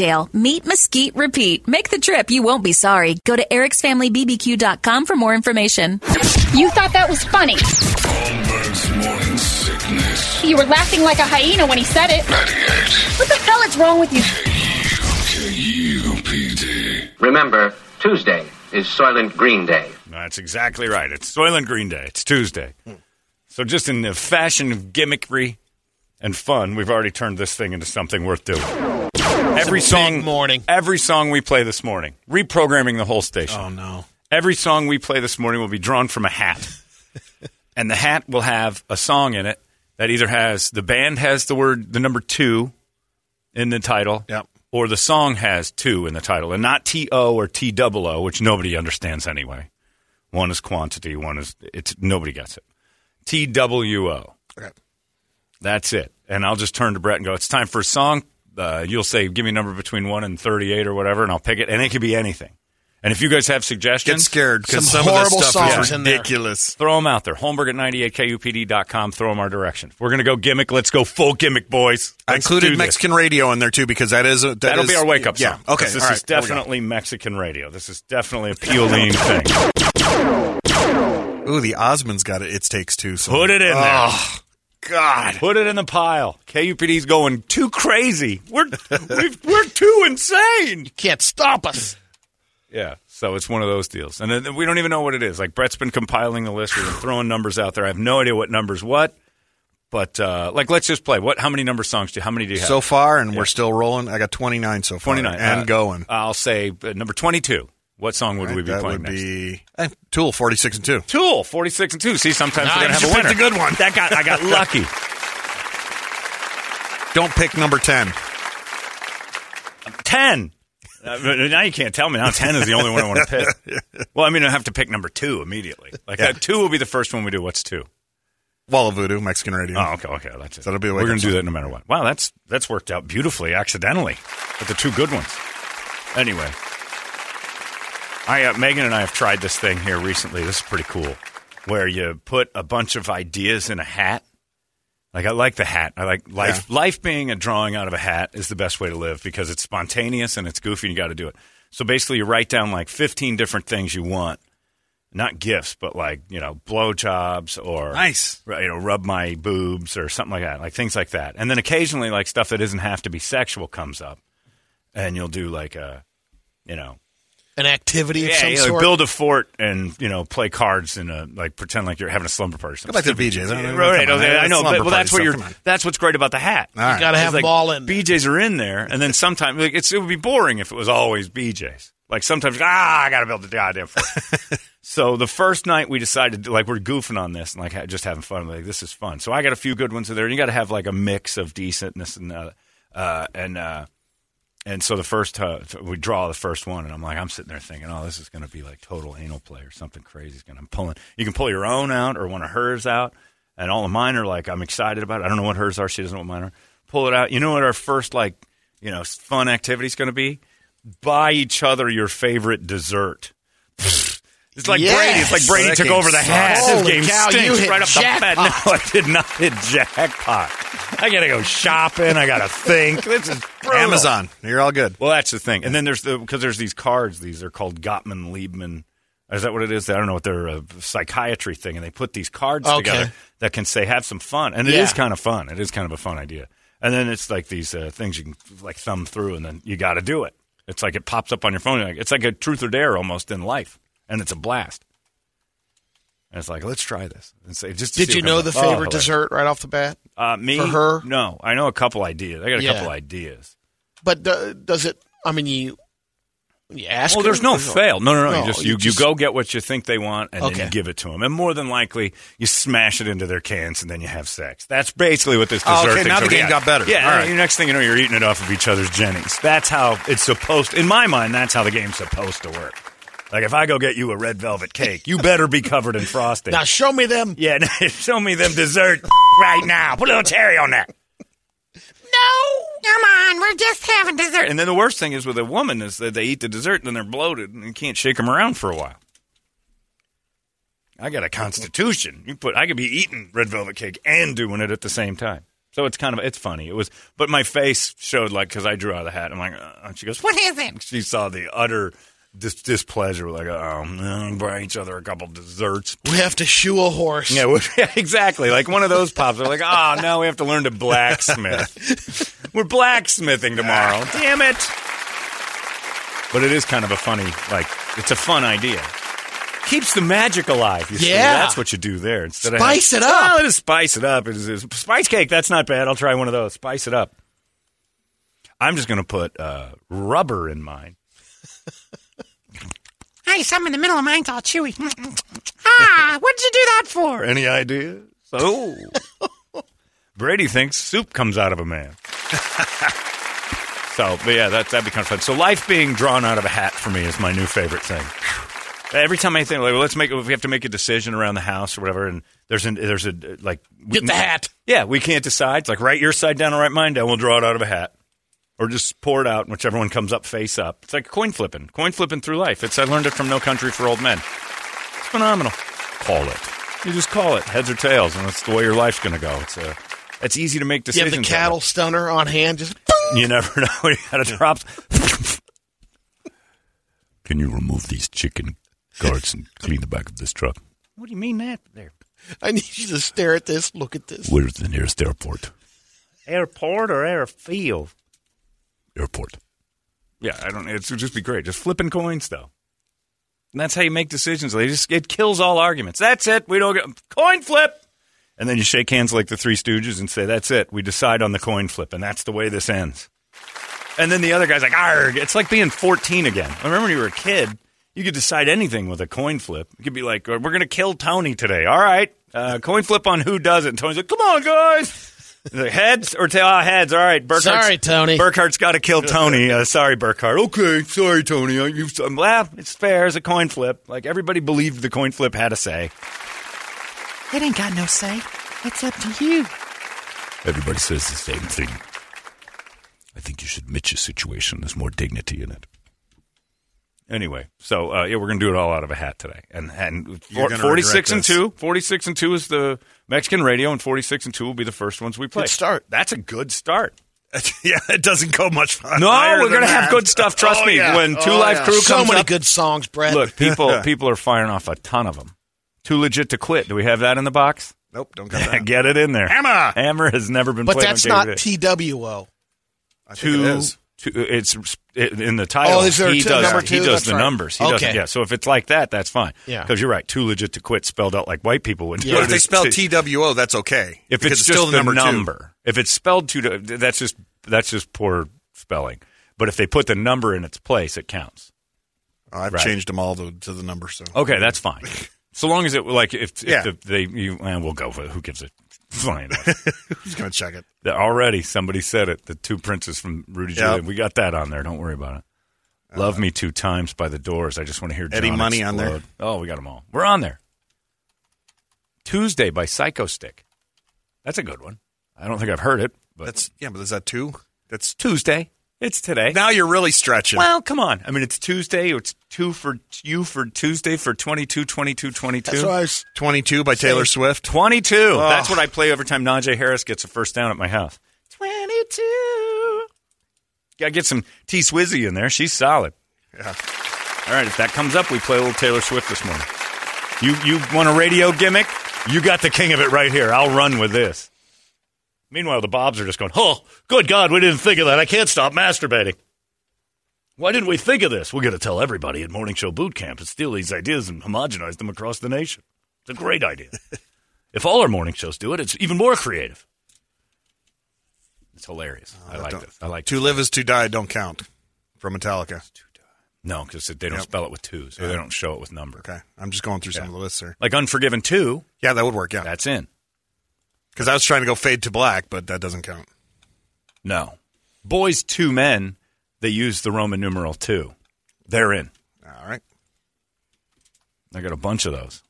Avondale. Meet Mesquite Repeat. Make the trip. You won't be sorry. Go to ericsfamilybbq.com for more information. You thought that was funny. You were laughing like a hyena when he said it. 98. What the hell is wrong with you? K-U-K-U-P-D. Remember, Tuesday is Soylent Green Day. That's exactly right. It's Soylent Green Day. It's Tuesday. So just in the fashion of gimmickry and fun, we've already turned this thing into something worth doing. Every song morning. Every song we play this morning, reprogramming the whole station. Oh no. Every song we play this morning will be drawn from a hat. and the hat will have a song in it that either has the band has the word the number 2 in the title. Yep. Or the song has 2 in the title and not T O or T double O, which nobody understands anyway. One is quantity, one is it's nobody gets it. T W O. Okay. That's it. And I'll just turn to Brett and go, it's time for a song. Uh, you'll say, give me a number between 1 and 38 or whatever, and I'll pick it. And it could be anything. And if you guys have suggestions, Get scared because Some some, of horrible this stuff songs is ridiculous. throw them out there. Holmberg at 98kupd.com. Throw them our direction. If we're going to go gimmick, let's go full gimmick, boys. I Let's do included. Mexican radio in there too because that is a, that That'll is- be our wake up Yeah. song. Okay. This is right, go. definitely Mexican radio. This is definitely a peeling thing. Ooh, the Osmonds got it. It takes two. So. Put it in there. God. Put it in the pile. KUPD's going too crazy. We're we've, we're too insane. You can't stop us. Yeah. So it's one of those deals, and then we don't even know what it is. Like Brett's been compiling the list. We've been throwing numbers out there. I have no idea what numbers what, but uh, like let's just play. What? How many number songs do? you How many do you have? So far, and we're still rolling. I got 29 so far. 29 And Uh, going. I'll say uh, number 22. What song would we be that playing would next? be eh, Tool, 46 and 2. Tool, 46 and 2. See, sometimes we're going to have a winner. picked a good one. That got I got lucky. Don't pick number 10. 10. Uh, now you can't tell me. Now 10 is the only one I want to pick. Well, I mean, I have to pick number 2 immediately. Like Yeah. that 2 will be the first one we do. What's 2? Wall of Voodoo, Mexican radio. Oh, okay, okay, that's it. That'll be We're going to do that no matter what. Wow, that's that's worked out beautifully accidentally with the two good ones. Anyway, I uh, Megan and I have tried this thing here recently. This is pretty cool, where you put a bunch of ideas in a hat. Like I like the hat. I like life. Life being a drawing out of a hat is the best way to live because it's spontaneous and it's goofy. and You got to do it. So basically, you write down like fifteen different things you want, not gifts, but like you know blowjobs or Nice. you know, rub my boobs or something like that, like things like that. And then occasionally, like stuff that doesn't have to be sexual comes up, and you'll do like a, you know, An activity of yeah, some you know, sort. build a fort and you know play cards and uh, like pretend like you're having a slumber party. Go back to the BJ's. I don't. Right, okay, I know, but well, that's what you're. stuff. Come on. That's what's great about the hat. All right. Got to have It's them all in. there. BJ's are in there, and then sometimes like, it's, it would be boring if it was always BJ's. Like sometimes, ah, I got to build the goddamn fort. so the first night we decided, like, we're goofing on this and like ha- just having fun. Like, this is fun. So I got a few good ones in there. And you got to have like a mix of decentness and uh, uh, and uh, and so the first uh, we draw the first one, and I'm like, I'm sitting there thinking, oh, this is going to be like total anal play or something crazy. It's gonna, I'm pulling. You can pull your own out or one of hers out, and all of mine are like, I'm excited about it. I don't know what hers are. She doesn't know what mine are. Pull it out. You know what our first like, you know, fun activity is going to be? Buy each other your favorite dessert. It's like Yes. Brady. It's like Brady That took over the hat. This game cow, stinks hit right up the bat. No. I did not hit jackpot. I got to go shopping. I got to think. This is brutal. Amazon. You're all good. Well, that's the thing. And then there's the because there's these cards. These are called Gottman Liebman Is that what it is? I don't know what they're a psychiatry thing, and they put these cards Okay. together that can say have some fun, and it is Yeah. kind of fun. It is kind of a fun idea. And then it's like these uh, things you can like thumb through, and then you got to do it. It's like it pops up on your phone. It's like a truth or dare almost in life, and it's a blast. And it's like, let's try this. And say, just Did you know the up. Oh, favorite hilarious. dessert right off the bat? Uh, me for her? No, I know a couple ideas. I got a Yeah. couple ideas. But uh, does it? I mean, you you ask. Well, there's no fail. No, no, no. No, you just you you, just- you go get what you think they want, and then you give it to them. And more than likely, you smash it into their cans, and then you have sex. That's basically what this Oh, dessert. okay, now the game Yeah. got better. Yeah. All right. and Next thing you know, you're eating it off of each other's Jennings. That's how it's supposed. In my mind, that's how the game's supposed to work. Like if I go get you a red velvet cake, you better be covered in frosting. Now show me them. yeah, show me them dessert right now. Put a little cherry on that. No. Come on, we're just having dessert. And then the worst thing is with a woman is that they eat the dessert and then they're bloated and you can't shake them around for a while. I got a constitution. You put I could be eating red velvet cake and doing it at the same time. So it's kind of it's funny. It was, but my face showed like because I drew out of the hat. I'm like, uh, and she goes, "What is it?" She saw the utter dis- displeasure. Like, oh, no, buy each other a couple desserts. We have to shoe a horse. Yeah, yeah, exactly. Like one of those pops. They're like, oh, now we have to learn to blacksmith. We're blacksmithing tomorrow. Ah. Damn it. But it is kind of a funny, like, it's a fun idea. Keeps the magic alive. You see. Yeah. That's what you do there. Instead Spice of it up. Well, it is spice it up. It is, it's- spice cake. That's not bad. I'll try one of those. Spice it up. I'm just going to put uh, rubber in mine. Hey, something in the middle of mine's all chewy. ah, what did you do that for? Any ideas? Oh. Brady thinks soup comes out of a man. so, but yeah, that, that'd be kind of fun. So, life being drawn out of a hat for me is my new favorite thing. Every time I think, like, well, let's make, if we have to make a decision around the house or whatever, and there's an, there's a, like, Get the hat. Yeah, we can't decide. It's like, write your side down and write mine down. We'll draw it out of a hat. Or just pour it out, and whichever one comes up face up. It's like coin flipping. Coin flipping through life. It's I learned it from No Country for Old Men. It's phenomenal. Call it. You just call it heads or tails, and that's the way your life's going to go. It's a, it's easy to make decisions. You have the cattle stunner on hand. Just boom. You never know. You got to drop. Can you remove these chicken guards and clean the back of this truck? What do you mean that there? I need you to stare at this. Look at this. Where's the nearest airport? Airport or airfield? Airport. Yeah, I don't. It would just be great. Just flipping coins, though. And that's how you make decisions. They just it kills all arguments. That's it. We don't get coin flip. And then you shake hands like the Three Stooges and say, "That's it. We decide on the coin flip, and that's the way this ends." And then the other guy's like, "Arg!" It's like being 14 again. I remember when you were a kid. You could decide anything with a coin flip. You could be like, "We're going to kill Tony today." All right, uh, coin flip on who does it. And Tony's like, "Come on, guys." He's like, heads or tail? Ah, heads. All right, Burkhart's, Sorry, Tony. Burkhart's got to kill Tony. Uh, sorry, Burkhart. Okay, sorry, Tony. I- You, well, it's fair as a coin flip. Like everybody believed the coin flip had a say. It ain't got no say. It's up to you. Everybody says the same thing. I think you should admit your situation. There's more dignity in it. Anyway, so uh, yeah, we're gonna do it all out of a hat today, and and You're for, forty six and two, 46 and two is the Mexican radio, and forty six and two will be the first ones we play. Good start. That's a good start. yeah, it doesn't go much fun. No, we're gonna have good stuff. Trust Oh, me. yeah. When Two Oh, Live yeah. Crew So comes So many up, good songs, Brett. look, people people are firing off a ton of them. Too legit to quit. Do we have that in the box? Nope, don't got that. Get it in there. Hammer! Hammer has never been but played that's not. TWO. I think two, it is. two it's it, in the title. Oh, is there he two- does number he does That's the right. numbers. He does Okay. yeah. So if it's like that, that's fine. Yeah. because you're right. Too legit to quit spelled out like white people would. do Yeah. But if they spell T W O, that's okay. if because it's, still just the the number, number, if it's spelled two, that's just that's just poor spelling. But if they put the number in its place, it counts. I've Right. changed them all to, to the number. So Okay, that's fine. So long as it like if, if Yeah. the, they you eh, we'll go for it. Who gives it? Fine. who's gonna check it? Already somebody said it. The two princes from Rudy Yep. Giuliani. We got that on there. Don't worry about it. Love Me Two Times by the Doors. I just want to hear Eddie John Money on explode. Oh, we got them all. We're on there. Tuesday by Psychostick. That's a good one. I don't think I've heard it, but That's yeah, but is that two? That's Tuesday. It's today. now you're really stretching. well, come on. I mean, it's Tuesday. It's two for you for Tuesday for 22, 22, 22. That's why I was, 22 by Taylor Swift. 22. That's what I play every time Najee Harris gets a first down at my house. 22. Got to get some T Swizzy in there. She's solid. Yeah. All right, if that comes up, we play a little Taylor Swift this morning. You you want a radio gimmick? You got the king of it right here. I'll run with this. Meanwhile, the Bobs are just going, "Oh, good God, we didn't think of that. I can't stop masturbating." Why didn't we think of this? We're going to tell everybody at Morning Show Boot Camp to steal these ideas and homogenize them across the nation. It's a great idea. if all our morning shows do it, it's even more creative. It's hilarious. Uh, I like this. I like To this. live is to die don't count from Metallica. No, because they don't Yep. spell it with twos. Or they don't show it with number. Okay. I'm just going through some of the lists here. Like Unforgiven 2, Yeah, that would work, yeah. that's in. Because I was trying to go fade to black, but that doesn't count. No. Boys, Two Men, they use the Roman numeral 2. They're in. All right. I got a bunch of those.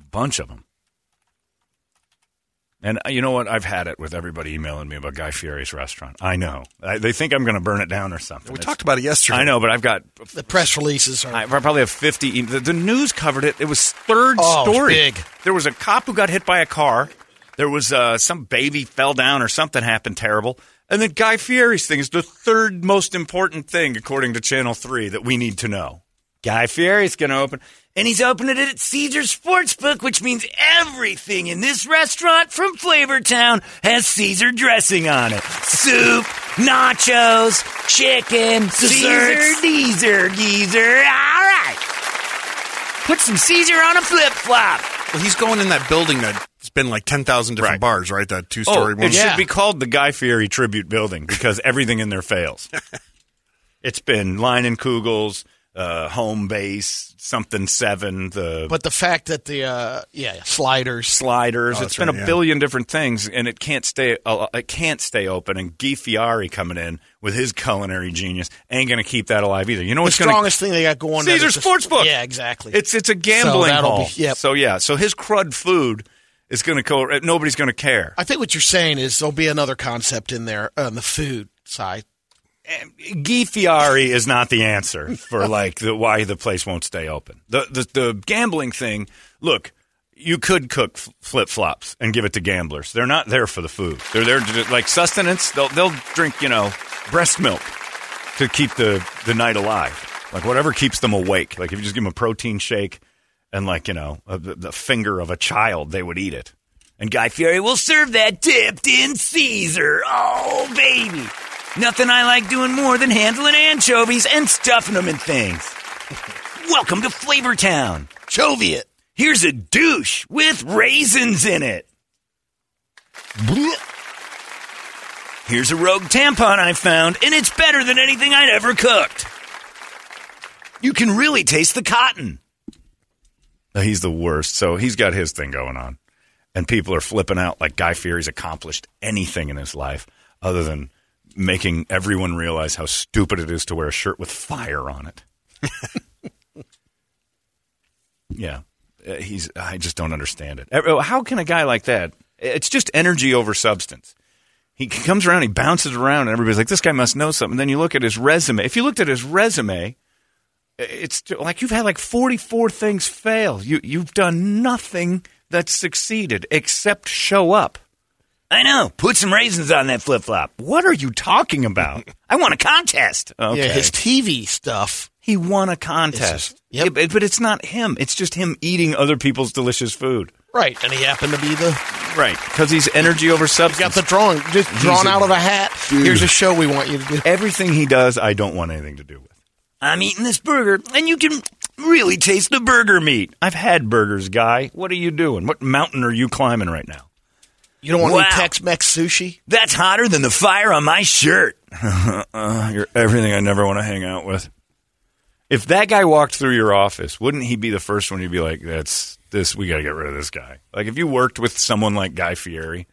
A bunch of them. And uh, you know what? I've had it with everybody emailing me about Guy Fieri's restaurant. I know. I, they think I'm going to burn it down or something. We It's- talked about it yesterday. I know, but I've got. The press releases are. I probably have 50. e- The, the news covered it. It was third Oh, it was story. big. There was a cop who got hit by a car. There was uh, some baby fell down or something happened terrible. And then Guy Fieri's thing is the third most important thing, according to Channel 3, that we need to know. Guy Fieri's going to open. And he's opening it at Caesar Sportsbook, which means everything in this restaurant from Flavortown has Caesar dressing on it. Soup, nachos, chicken, Caesar, Deezer, geezer. All right. Put some Caesar on a flip flop. Well, he's going in that building that's been like 10,000 different Right. bars, right? That two story one. it Yeah. should be called the Guy Fieri Tribute Building because everything in there fails. it's been Line and Kugels, uh, Home Base, something seven, the But the fact that the uh, yeah sliders. sliders. Oh, it's that's been right, a yeah. billion different things, and it can't stay. Uh, it can't stay open. And Guy Fieri coming in with his culinary genius ain't going to keep that alive either. You know The what's going strongest thing they got going. there Caesar is just- Sportsbook. Yeah, exactly. It's it's a gambling So that'll hall. be- yep. So yeah, so his crud food is going to go. Nobody's going to care. I think what you're saying is there'll be another concept in there on the food side. Guy Fieri is not the answer for like the, why the place won't stay open. The, the the gambling thing. Look, you could cook flip flops and give it to gamblers. They're not there for the food. They're there to like sustenance. They'll they'll drink you know breast milk to keep the the night alive. Like whatever keeps them awake. Like if you just give them a protein shake and like you know a, the, the finger of a child, they would eat it. And Guy Fieri will serve that dipped in Caesar. Oh baby. Nothing I like doing more than handling anchovies and stuffing them in things. Welcome to Flavortown. Joviet. Here's a douche with raisins in it. Here's a rogue tampon I found, and it's better than anything I'd ever cooked. You can really taste the cotton. He's the worst. So he's got his thing going on. And people are flipping out like Guy Fieri's accomplished anything in his life other than making everyone realize how stupid it is to wear a shirt with fire on it. yeah. Uh, He's I just don't understand it. Uh, How can a guy like that? It's just energy over substance. He comes around, he bounces around, and everybody's like, "This guy must know something." Then you look at his resume. If you looked at his resume, it's like you've had like forty-four things fail. You you've done nothing that's succeeded except show up. I know. Put some raisins on that flip flop. What are you talking about? I want a contest. Okay. Yeah, his TV stuff. he won a contest. Just- yep. Yeah, but, but it's not him. It's just him eating other people's delicious food. Right, and he happened to be the Right. Because he's energy over substance. got the drawing just drawn a out of a hat. Here's a show we want you to do. Everything he does, I don't want anything to do with. I'm eating this burger, and you can really taste the burger meat. I've had burgers, guy. What are you doing? What mountain are you climbing right now? You don't want Wow. any Tex-Mex sushi? That's hotter than the fire on my shirt. uh, you're everything I never want to hang out with. If that guy walked through your office, wouldn't he be the first one you'd be like, "That's this. We got to get rid of this guy." Like if you worked with someone like Guy Fieri,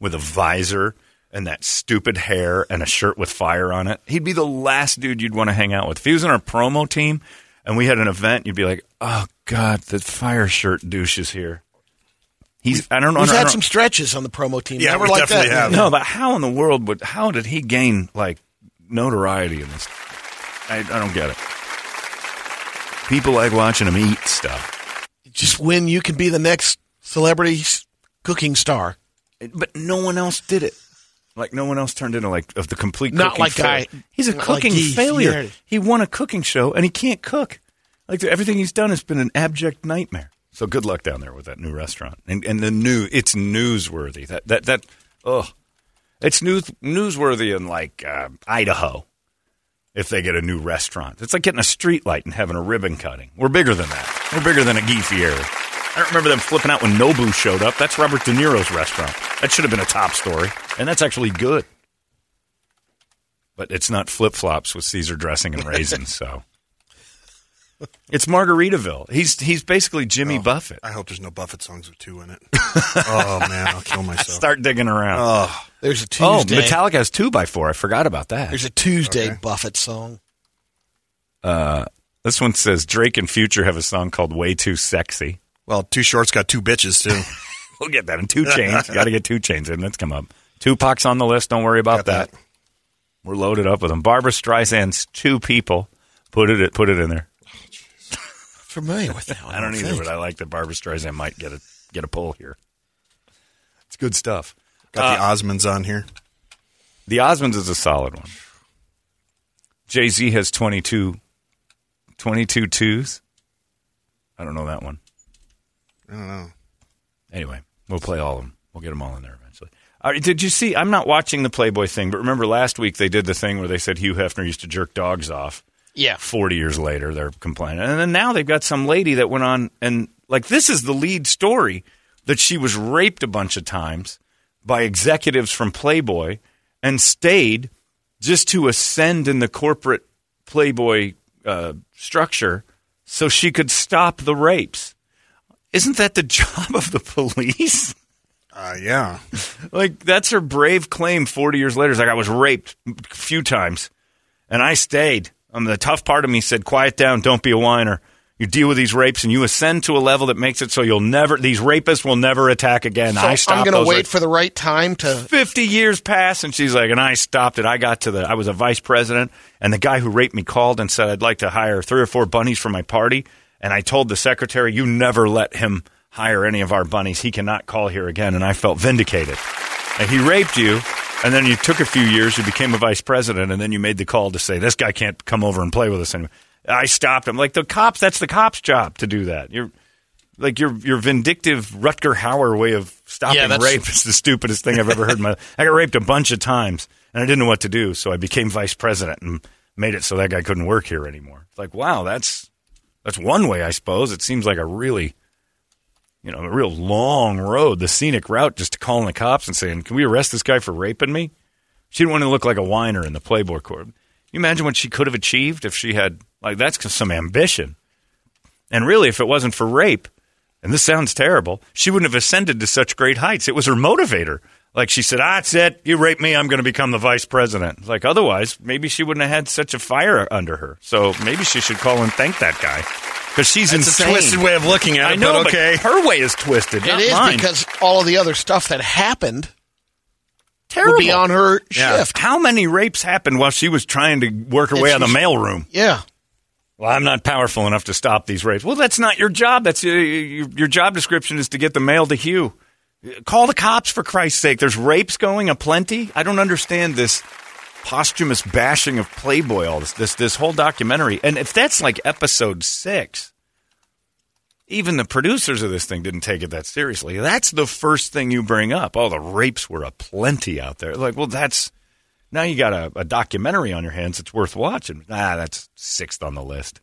with a visor and that stupid hair and a shirt with fire on it, he'd be the last dude you'd want to hang out with. If he was on our promo team and we had an event, you'd be like, "Oh God, the fire shirt douche is here." He's. I don't know. We've I had some stretches on the promo team. Yeah, Never we like definitely that. have. no, but how in the world would how did he gain like notoriety in this? I, I don't get it. People like watching him eat stuff, Just when you can be the next celebrity cooking star. but no one else did it. Like no one else turned into like of the complete Not cooking like failure. guy- He's a not like cooking failure. yeah. He won a cooking show and he can't cook. Like everything he's done has been an abject nightmare. So good luck down there with that new restaurant. And and the new it's newsworthy. That that that oh, it's news newsworthy in like uh, Idaho. If they get a new restaurant, it's like getting a street light and having a ribbon cutting. We're bigger than that. We're bigger than a Guy Fieri. I don't remember them flipping out when Nobu showed up. That's Robert De Niro's restaurant. That should have been a top story, and that's actually good. But it's not flip flops with Caesar dressing and raisins. so it's Margaritaville. He's he's basically Jimmy oh, Buffett. I hope there's no Buffett songs with two in it. oh man, I'll kill myself. Start digging around. Oh, There's a oh, Tuesday. oh, Metallica has two by four. I forgot about that. There's a Tuesday Okay. Buffett song. Uh, this one says Drake and Future have a song called "Way Too Sexy." Well, Two Shorts got two bitches too. We'll get that in 2 Chainz. Got to get 2 Chainz in. That's come up. Tupac's on the list. Don't worry about that. that. We're loaded up with them. Barbra Streisand's two people. Put it put it in there. Familiar with that one. I don't either, think. but I like that Barbara Streisand might get a get a pull here. It's good stuff. Got uh, the Osmonds on here. The Osmonds is a solid one. Jay Z has 22, 22 twos. I don't know that one. I don't know. Anyway, we'll play all of them. We'll get them all in there eventually. All right, did you see? I'm not watching the Playboy thing, but remember last week they did the thing where they said Hugh Hefner used to jerk dogs off. Yeah. 40 years later, they're complaining. And then now they've got some lady that went on and, like, this is the lead story that she was raped a bunch of times by executives from Playboy and stayed just to ascend in the corporate Playboy uh, structure so she could stop the rapes. Isn't that the job of the police? Uh, yeah. like that's her brave claim 40 years later. It's like I was raped a few times and I stayed. Um, the tough part of me said, quiet down, don't be a whiner. You deal with these rapes and you ascend to a level that makes it so you'll never, these rapists will never attack again. So I I'm going to wait rapes. for the right time to. 50 years pass and she's like and i stopped it i got to the i was a vice president and the guy who raped me called and said i'd like to hire three or four bunnies for my party and i told the secretary you never let him hire any of our bunnies. He cannot call here again. And i felt vindicated. And he raped you and then you took a few years you became a vice president and then you made the call to say this guy can't come over and play with us anymore. I stopped him. Like the cops that's the cops job to do that. You're like your your vindictive Rutger Hauer way of stopping Yeah, rape is the stupidest thing I've ever heard. in My I got raped a bunch of times and I didn't know what to do, so I became vice president and made it so that guy couldn't work here anymore. It's like, wow, that's that's one way, I suppose. It seems like a really, you know, a real long road, the scenic route, just to calling the cops and saying, "Can we arrest this guy for raping me?" She didn't want to look like a whiner in the Playboy court. You imagine what she could have achieved if she had like that's some ambition. And really, if it wasn't for rape, and this sounds terrible, she wouldn't have ascended to such great heights. It was her motivator. Like she said, ah, that's it. You rape me, I'm going to become the vice president. Like otherwise, maybe she wouldn't have had such a fire under her. So maybe she should call and thank that guy because she's It's insane. a twisted way of looking at it. I know, but okay. her way is twisted. It not is mine. because all of the other stuff that happened terrible. would be on her Yeah. shift. How many rapes happened while she was trying to work her If way out of the she's- mailroom? Yeah. Well, I'm not powerful enough to stop these rapes. Well, that's not your job. That's uh, your, your job description is to get the mail to Hugh. Call the cops for Christ's sake. There's rapes going aplenty. I don't understand this posthumous bashing of Playboy. All this, this, this whole documentary. And if that's like episode six, even the producers of this thing didn't take it that seriously. That's the first thing you bring up. Oh, the rapes were aplenty out there. Like, well, that's now you got a, a documentary on your hands that's worth watching. Ah, that's sixth on the list.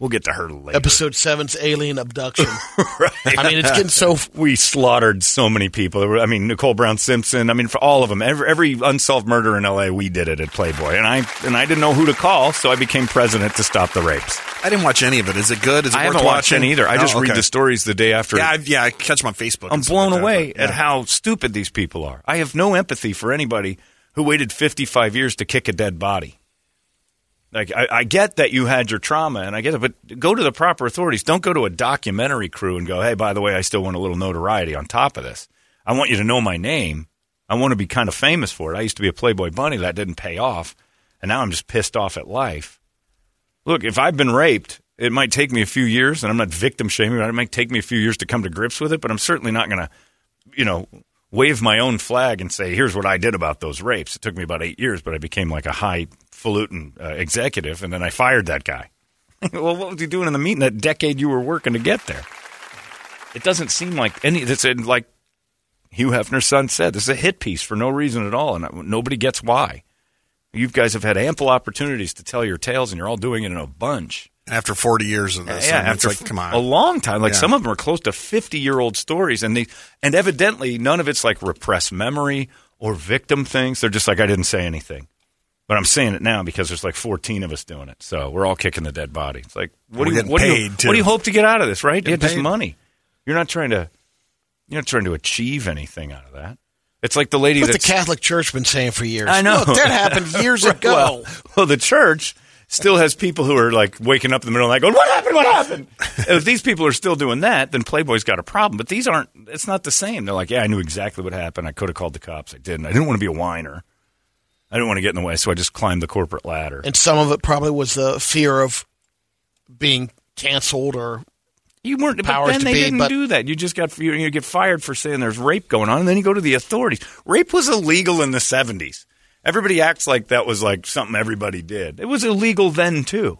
We'll get to her later. Episode seven's alien abduction. Right. I mean, it's getting so. we slaughtered so many people. I mean, Nicole Brown Simpson. I mean, for all of them, every, every unsolved murder in L.A. We did it at Playboy, and I and I didn't know who to call, so I became president to stop the rapes. I didn't watch any of it. Is it good? Is it I worth haven't watched watching? any either. I No? just read the stories the day after. Yeah, I, yeah, I catch them on Facebook. I'm blown like that, away but, at how stupid these people are. I have no empathy for anybody who waited 55 years to kick a dead body. Like I, I get that you had your trauma, and I get it, but go to the proper authorities. Don't go to a documentary crew and go, "Hey, by the way, I still want a little notoriety on top of this. I want you to know my name. I want to be kind of famous for it. I used to be a Playboy bunny that didn't pay off, and now I'm just pissed off at life. Look, if I've been raped, it might take me a few years, and I'm not victim shaming. But it might take me a few years to come to grips with it, but I'm certainly not going to, you know, wave my own flag and say, "Here's what I did about those rapes." It took me about eight years, but I became like a highfalutin uh, executive, and then I fired that guy. well, what was he doing in the meeting that decade you were working to get there? It doesn't seem like any. It's like Hugh Hefner's son said. This is a hit piece for no reason at all, and nobody gets why. You guys have had ample opportunities to tell your tales, and you're all doing it in a bunch. After 40 years of this, Yeah, after it's like, come on. a long time. Like Yeah. some of them are close to 50 year old stories, and they and evidently none of it's like repressed memory or victim things. They're just like I didn't say anything, but I'm saying it now because there's like 14 of us doing it, so we're all kicking the dead body. It's like what do you getting what do you paid, what do you hope to get out of this? Right? Yeah, Getting just paid. money. You're not trying to you're not trying to achieve anything out of that. It's like the lady What the Catholic Church been saying for years. I know Look, that happened years Right, ago. Well, well, the church still has people who are like waking up in the middle of the night going, "What happened? What happened?" And if these people are still doing that, then Playboy's got a problem. But these aren't. It's not the same. They're like, "Yeah, I knew exactly what happened. I could have called the cops. I didn't. I didn't want to be a whiner. I didn't want to get in the way, so I just climbed the corporate ladder." and some of it probably was the fear of being canceled or You weren't. But powers then to they be, didn't but- do that. You just got you, you get fired for saying there's rape going on, and then you go to the authorities. Rape was illegal in the '70s. Everybody acts like that was like something everybody did. It was illegal then too,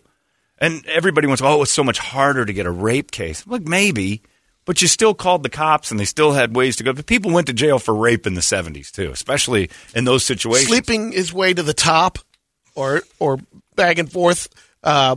and everybody wants. Oh, it's so much harder to get a rape case. Like maybe, but you still called the cops, and they still had ways to go. But people went to jail for rape in the '70s too, especially in those situations. sleeping his way to the top or or back and forth. Uh,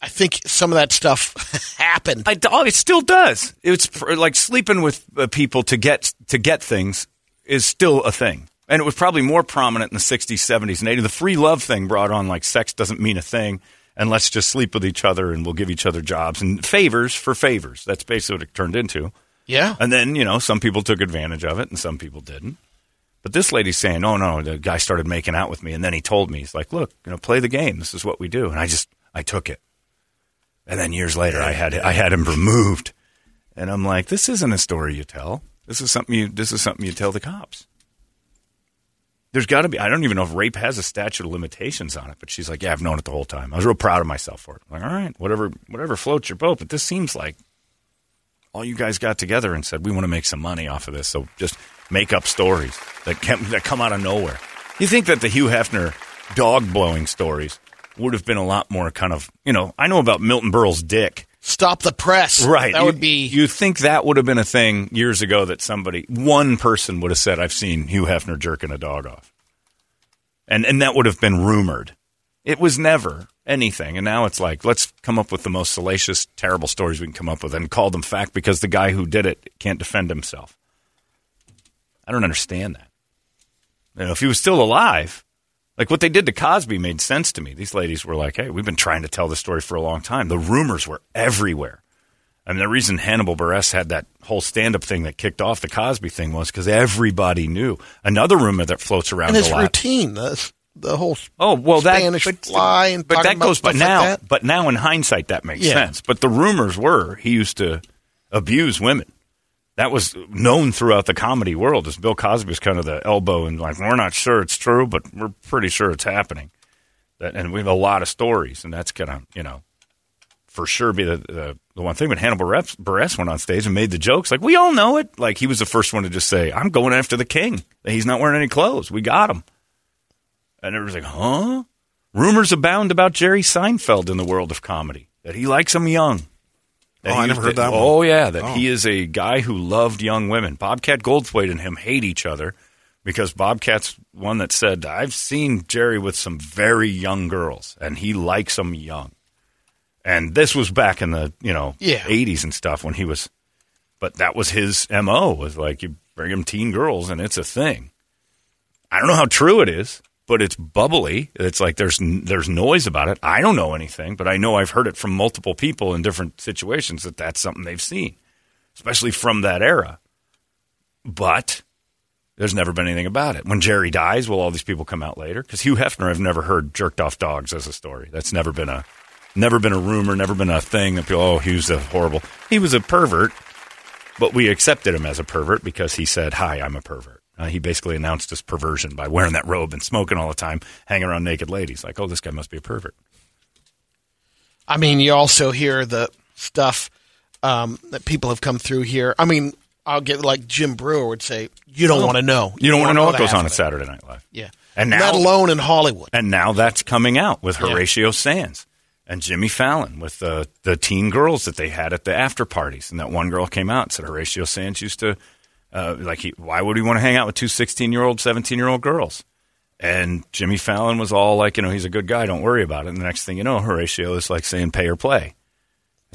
I think some of that stuff happened. I, oh, it still does. It's like sleeping with uh, people to get to get things is still a thing, and it was probably more prominent in the '60s, '70s, and '80s. The free love thing brought on like sex doesn't mean a thing, and let's just sleep with each other, and we'll give each other jobs and favors for favors. That's basically what it turned into. Yeah. And then you know some people took advantage of it, and some people didn't. But this lady's saying, "Oh no, the guy started making out with me, and then he told me, he's like, look, you know, play the game. This is what we do." And I just, I took it. And then years later, I had I had him removed, and I'm like, "This isn't a story you tell. This is something you this is something you tell the cops." There's got to be. I don't even know if rape has a statute of limitations on it, but she's like, "Yeah, I've known it the whole time. I was real proud of myself for it." I'm like, all right, whatever, whatever floats your boat. But this seems like all you guys got together and said, "We want to make some money off of this, so just make up stories that can, that come out of nowhere." You think that the Hugh Hefner dog blowing stories would have been a lot more kind of, you know, I know about Milton Berle's dick. Stop the press. Right. That You- would be. You think that would have been a thing years ago that somebody, one person would have said, I've seen Hugh Hefner jerking a dog off. And, and that would have been rumored. It was never anything. And now it's like, let's come up with the most salacious, terrible stories we can come up with and call them fact because the guy who did it can't defend himself. I don't understand that. You know, if he was still alive, like what they did to Cosby made sense to me. These ladies were like, hey, we've been trying to tell the story for a long time. The rumors were everywhere. I mean, the reason Hannibal Buress had that whole stand up thing that kicked off the Cosby thing was because everybody knew. Another rumor that floats around and his a lot. routine, the, the whole Oh well, that Spanish but, fly and but that about goes. But like now, that. but now in hindsight, that makes Yeah. sense. But the rumors were he used to abuse women. That was known throughout the comedy world. As Bill Cosby was kind of the elbow and like we're not sure it's true, but we're pretty sure it's happening. That, and we have a lot of stories, and that's gonna you know for sure be the the, the one thing. When Hannibal Buress went on stage and made the jokes, like we all know it. Like he was the first one to just say, "I'm going after the king. He's not wearing any clothes. We got him." And everyone's like, huh? Rumors abound about Jerry Seinfeld in the world of comedy, that he likes them young. That Oh, I never heard that one. Oh, yeah, that Oh. he is a guy who loved young women. Bobcat Goldthwait and him hate each other because Bobcat's one that said, I've seen Jerry with some very young girls, and he likes them young. And this was back in the, you know, Yeah. 80s and stuff when he was, but that was his MO, was like you bring him teen girls and it's a thing. I don't know how true it is, but it's bubbly. It's like there's there's noise about it. I don't know anything, but I know I've heard it from multiple people in different situations that that's something they've seen, especially from that era. but there's never been anything about it. When Jerry dies, will all these people come out later? Because Hugh Hefner, I've never heard jerked off dogs as a story. That's never been a never been a rumor, never been a thing that people. Oh, Hugh's a horrible. He was a pervert, but we accepted him as a pervert because he said, "Hi, I'm a pervert." Uh, he basically announced his perversion by wearing that robe and smoking all the time, hanging around naked ladies. Like, oh, this guy must be a pervert. I mean, you also hear the stuff um, that people have come through here. I mean, I'll get like Jim Breuer would say, "You don't Oh. want to know. You don't want to know what goes on at. Saturday Night Live. Yeah, And now, let alone in Hollywood. And now that's coming out with Yeah. Horatio Sanz and Jimmy Fallon with the the teen girls that they had at the after parties. And that one girl came out and said Horatio Sanz used to uh, like he, why would he want to hang out with two 16 year old, 17 year old girls? And Jimmy Fallon was all like, you know, he's a good guy, don't worry about it. And the next thing you know, Horatio is like saying pay or play.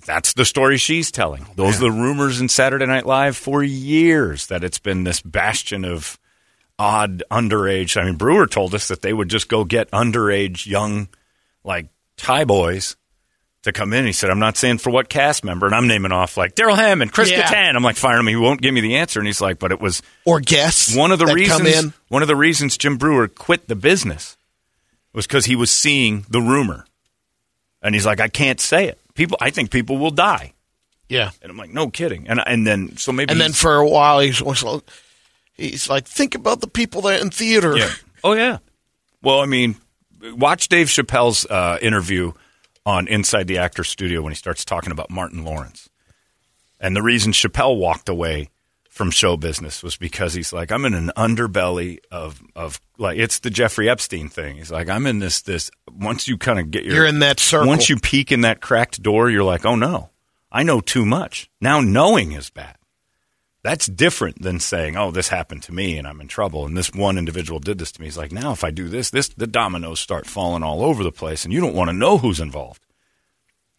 That's the story she's telling. Those are the rumors in Saturday Night Live for years that it's been this bastion of odd underage. I mean, Breuer told us that they would just go get underage young, like Thai boys to come in. He said, I'm not saying for what cast member, and I'm naming off like Darrell Hammond, Chris Yeah. Kattan. I'm like firing him. He won't give me the answer, and he's like, but it was Or guests. one of the that reasons. come in. One of the reasons Jim Breuer quit the business was because he was seeing the rumor, and he's like, I can't say it. People, I think people will die. Yeah, And I'm like, no kidding. And and then so maybe and then for a while he's like, he's like, think about the people that in theater. Yeah. Oh yeah. Well, I mean, watch Dave Chappelle's uh, interview on Inside the Actor Studio when he starts talking about Martin Lawrence. And the reason Chappelle walked away from show business was because he's like, I'm in an underbelly of of like it's the Jeffrey Epstein thing. He's like, I'm in this this once you kind of get your You're in that circle. Once you peek in that cracked door, you're like, oh no, I know too much. Now knowing is bad. That's different than saying, "Oh, this happened to me and I'm in trouble." And this one individual did this to me. He's like, "Now, if I do this, this the dominoes start falling all over the place, and you don't want to know who's involved."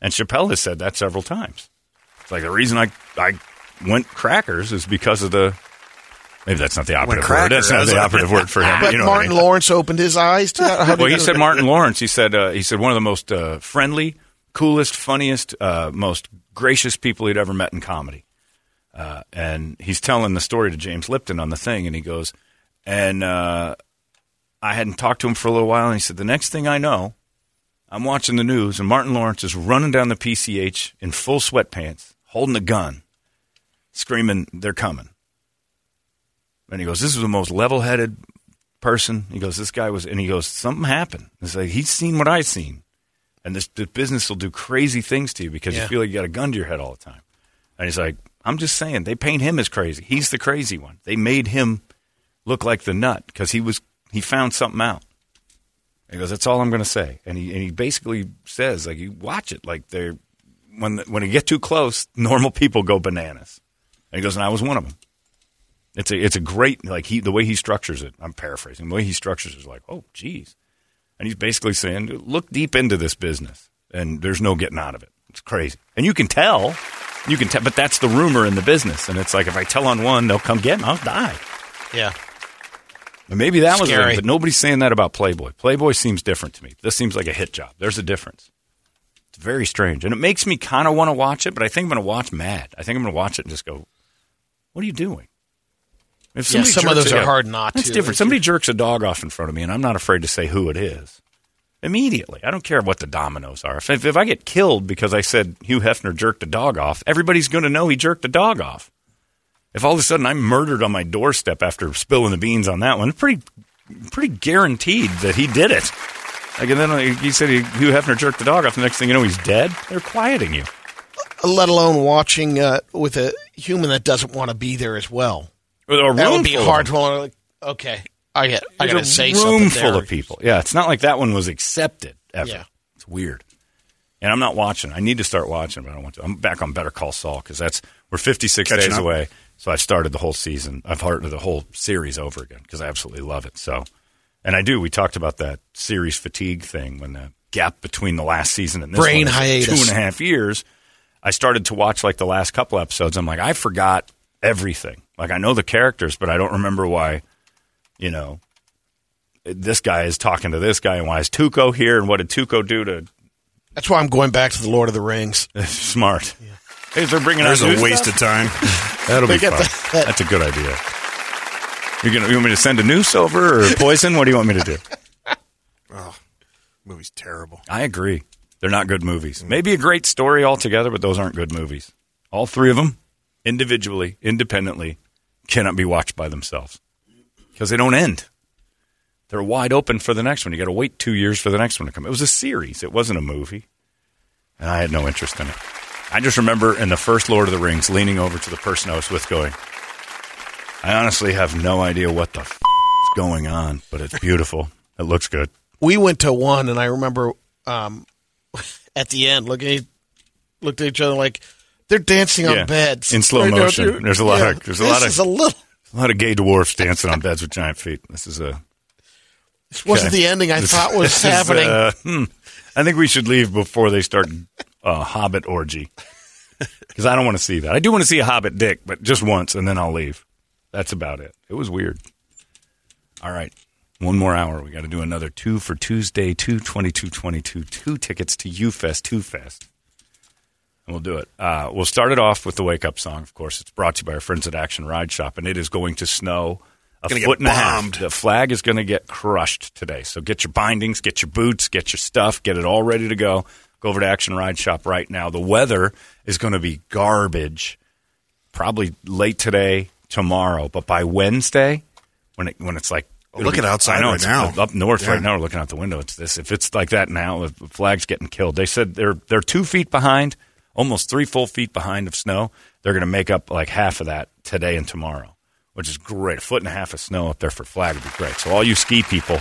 And Chappelle has said that several times. It's like the reason I I went crackers is because of the. Maybe that's not the operative word. That's not the operative word for him. But you know what I Martin mean. Lawrence opened his eyes to that. Well, he said Martin Lawrence. He said uh, he said one of the most uh, friendly, coolest, funniest, uh, most gracious people he'd ever met in comedy. Uh, and he's telling the story to James Lipton on the thing, and he goes, and uh, I hadn't talked to him for a little while, and he said the next thing I know, I'm watching the news, and Martin Lawrence is running down the PCH in full sweatpants, holding a gun, screaming, "They're coming!" And he goes, "This is the most level-headed person." He goes, "This guy was," and he goes, "Something happened." It's like he's seen what I've seen, and this, this business will do crazy things to you because Yeah. you feel like you got a gun to your head all the time." And he's like, "I'm just saying, they paint him as crazy. He's the crazy one. They made him look like the nut because he was he found something out." He goes, "That's all I'm going to say." And he and he basically says, like, you watch it, like they're when when they get too close, normal people go bananas. And he goes, and I was one of them. It's a it's a great like he the way he structures it. I'm paraphrasing the way he structures it is like, oh, geez. And he's basically saying, look deep into this business, and there's no getting out of it. It's crazy, and you can tell, you can tell, but that's the rumor in the business. And it's like if I tell on one, they'll come get me. I'll die. yeah. Maybe that was Scary. it, but nobody's saying that about Playboy. Playboy seems different to me. This seems like a hit job. There's a difference. It's very strange, and it makes me kind of want to watch it. But I think I'm going to watch Mad. I think I'm going to watch it and just go, "What are you doing?" If Yeah, some of those are hard not That's to. different. Somebody jerks a dog off in front of me, and I'm not afraid to say who it is. Immediately, I don't care what the dominoes are. If, if I get killed because I said Hugh Hefner jerked a dog off, everybody's going to know he jerked a dog off. If all of a sudden I'm murdered on my doorstep after spilling the beans on that one, pretty, pretty guaranteed that he did it. Like, and then he said he, Hugh Hefner jerked the dog off. The next thing you know, he's dead. They're quieting you. Let alone watching uh, with a human that doesn't want to be there as well. Or a That would be hard them. to want to. Like, okay, I get. I got to a say room something. full of people. Yeah, it's not like that one was accepted ever. Yeah. It's weird. And I'm not watching. I need to start watching, but I don't want to. I'm back on Better Call Saul because that's we're 56 Catching days up. away. So I've started the whole season. I've started the whole series over again because I absolutely love it. So, and I do. We talked about that series fatigue thing when the gap between the last season and this Brain one is hiatus. two and a half years. I started to watch like the last couple episodes. I'm like, I forgot everything. Like I know the characters, but I don't remember why. You know, this guy is talking to this guy, and why is Tuco here, and what did Tuco do to That's why I'm going back to the Lord of the Rings. Smart. Hey, they're bringing There's out a waste stuff? of time. That'll be They got fun. that- That's a good idea. You gonna you want me to send a noose over or poison? What do you want me to do? Oh, movie's terrible. I agree. They're not good movies. Maybe a great story altogether, but those aren't good movies. All three of them, individually, independently, cannot be watched by themselves because they don't end. They're wide open for the next one. You got to wait two years for the next one to come. It was a series. It wasn't a movie, and I had no interest in it. I just remember in the first Lord of the Rings, leaning over to the person I was with, going, "I honestly have no idea what the f- is going on, but it's beautiful. It looks good." we went to one, and I remember um, at the end looking at, looked at each other like they're dancing Yeah, on beds in slow Right motion. too. There's a lot Yeah, of- there's a this lot of- is a little. A lot of gay dwarfs dancing on beds with giant feet. This is a This wasn't Okay. the ending I This- thought was this is, happening. uh, hmm. I think we should leave before they start uh, Hobbit orgy because I don't want to see that. I do want to see a Hobbit dick, but just once, and then I'll leave. That's about it. It was weird. All right, one more hour. We got to do another two for Tuesday, two twenty two twenty two, two tickets to UFest, two fest. And we'll do it. Uh, we'll start it off with the wake up song. Of course, it's brought to you by our friends at Action Ride Shop, and it is going to snow a foot and a half. The flag is going to get crushed today. So get your bindings, get your boots, get your stuff, get it all ready to go. Go over to Action Ride Shop right now. The weather is going to be garbage. Probably late today, tomorrow, but by Wednesday, when it when it's like Oh, look at outside I know right now. up north Yeah. right now. We're looking out the window. It's this. If it's like that now, the flag's getting killed. They said they're they're two feet behind, almost three full feet behind of snow. They're going to make up like half of that today and tomorrow, which is great. A foot and a half of snow up there for flag would be great. So all you ski people,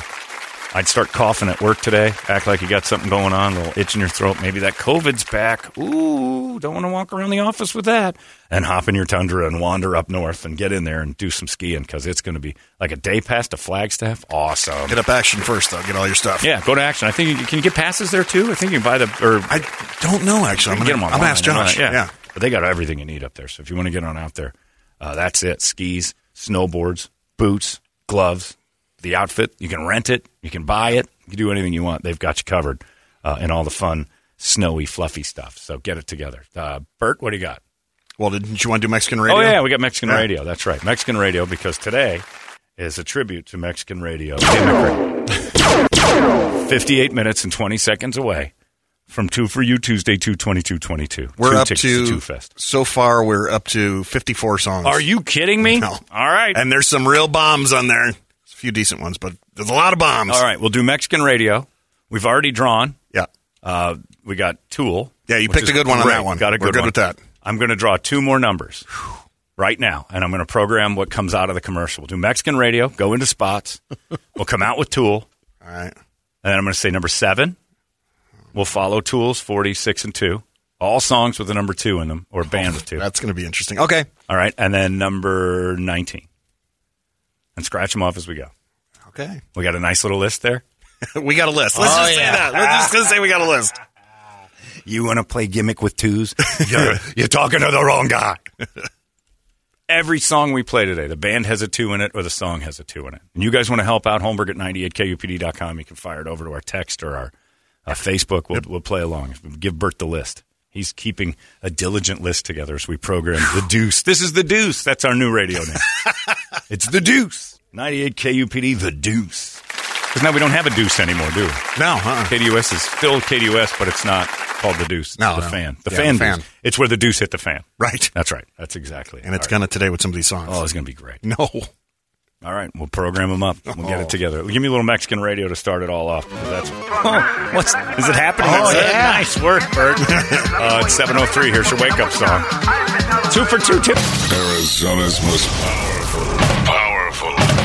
I'd start coughing at work today. Act like you got something going on, a little itch in your throat. Maybe that COVID's back. Ooh, don't want to walk around the office with that. And hop in your Tundra and wander up north and get in there and do some skiing because it's going to be like a day past to Flagstaff. Awesome. Hit up Action first, though. Get all your stuff. Yeah, go to Action. I think you can you get passes there too. I think you can buy the or I don't know, actually. I'm going get to ask Josh. Yeah. yeah. but they got everything you need up there. So if you want to get on out there, uh, that's it. Skis, snowboards, boots, gloves, the outfit. You can rent it. You can buy it. You can do anything you want. They've got you covered uh, in all the fun, snowy, fluffy stuff. So get it together. Uh, Bert, what do you got? Well, didn't you want to do Mexican radio? Oh yeah, we got Mexican Yeah. radio. That's right, Mexican radio because today is a tribute to Mexican radio. Fifty-eight minutes and twenty seconds away from Two for You Tuesday, two twenty-two twenty-two. We're Two up to, Two Fest. so far, we're up to 54 songs. Are you kidding me? No. All right. And there's some real bombs on there. Few decent ones, but there's a lot of bombs. All right, we'll do Mexican radio. We've already drawn. Yeah. Uh, we got Tool. Yeah, you picked a good one on that one. Got a We're good, good one. with that. I'm going to draw two more numbers right now, and I'm going to program what comes out of the commercial. We'll do Mexican radio, go into spots. we'll come out with Tool, All right. and then I'm going to say number seven. We'll follow Tool's 46 and 2. All songs with a number 2 in them, or band with 2. That's going to be interesting. Okay. All right, and then number 19. And scratch them off as we go. Okay. We got a nice little list there. we got a list. Let's Oh, just say that. We're just going to say we got a list. You want to play gimmick with twos? You're, you're talking to the wrong guy. Every song we play today, the band has a two in it or the song has a two in it. And you guys want to help out, Holmberg at 98kupd.com. You can fire it over to our text or our uh, Facebook. We'll, we'll play along. Give Bert the list. He's keeping a diligent list together as we program the Deuce. This is the Deuce. That's our new radio name. It's the Deuce. 98 KUPD, the Deuce. Because now we don't have a Deuce anymore, do we? No. Uh-uh. KDUS is still KDUS, but it's not called the Deuce. It's No, the no. fan. The Yeah, fan. the fan. Deuce. It's where the Deuce hit the fan. Right. That's right. That's exactly. And it's All right. going to today with some of these songs. Oh, it's going to be great. No. All right, we'll program them up. We'll get it together. Give me a little Mexican radio to start it all off. That's oh, what's is it happening? Oh, That's yeah. nice work, Bert. uh, it's seven oh three. Here's your wake up song. Two for two tip. Arizona's most powerful, powerful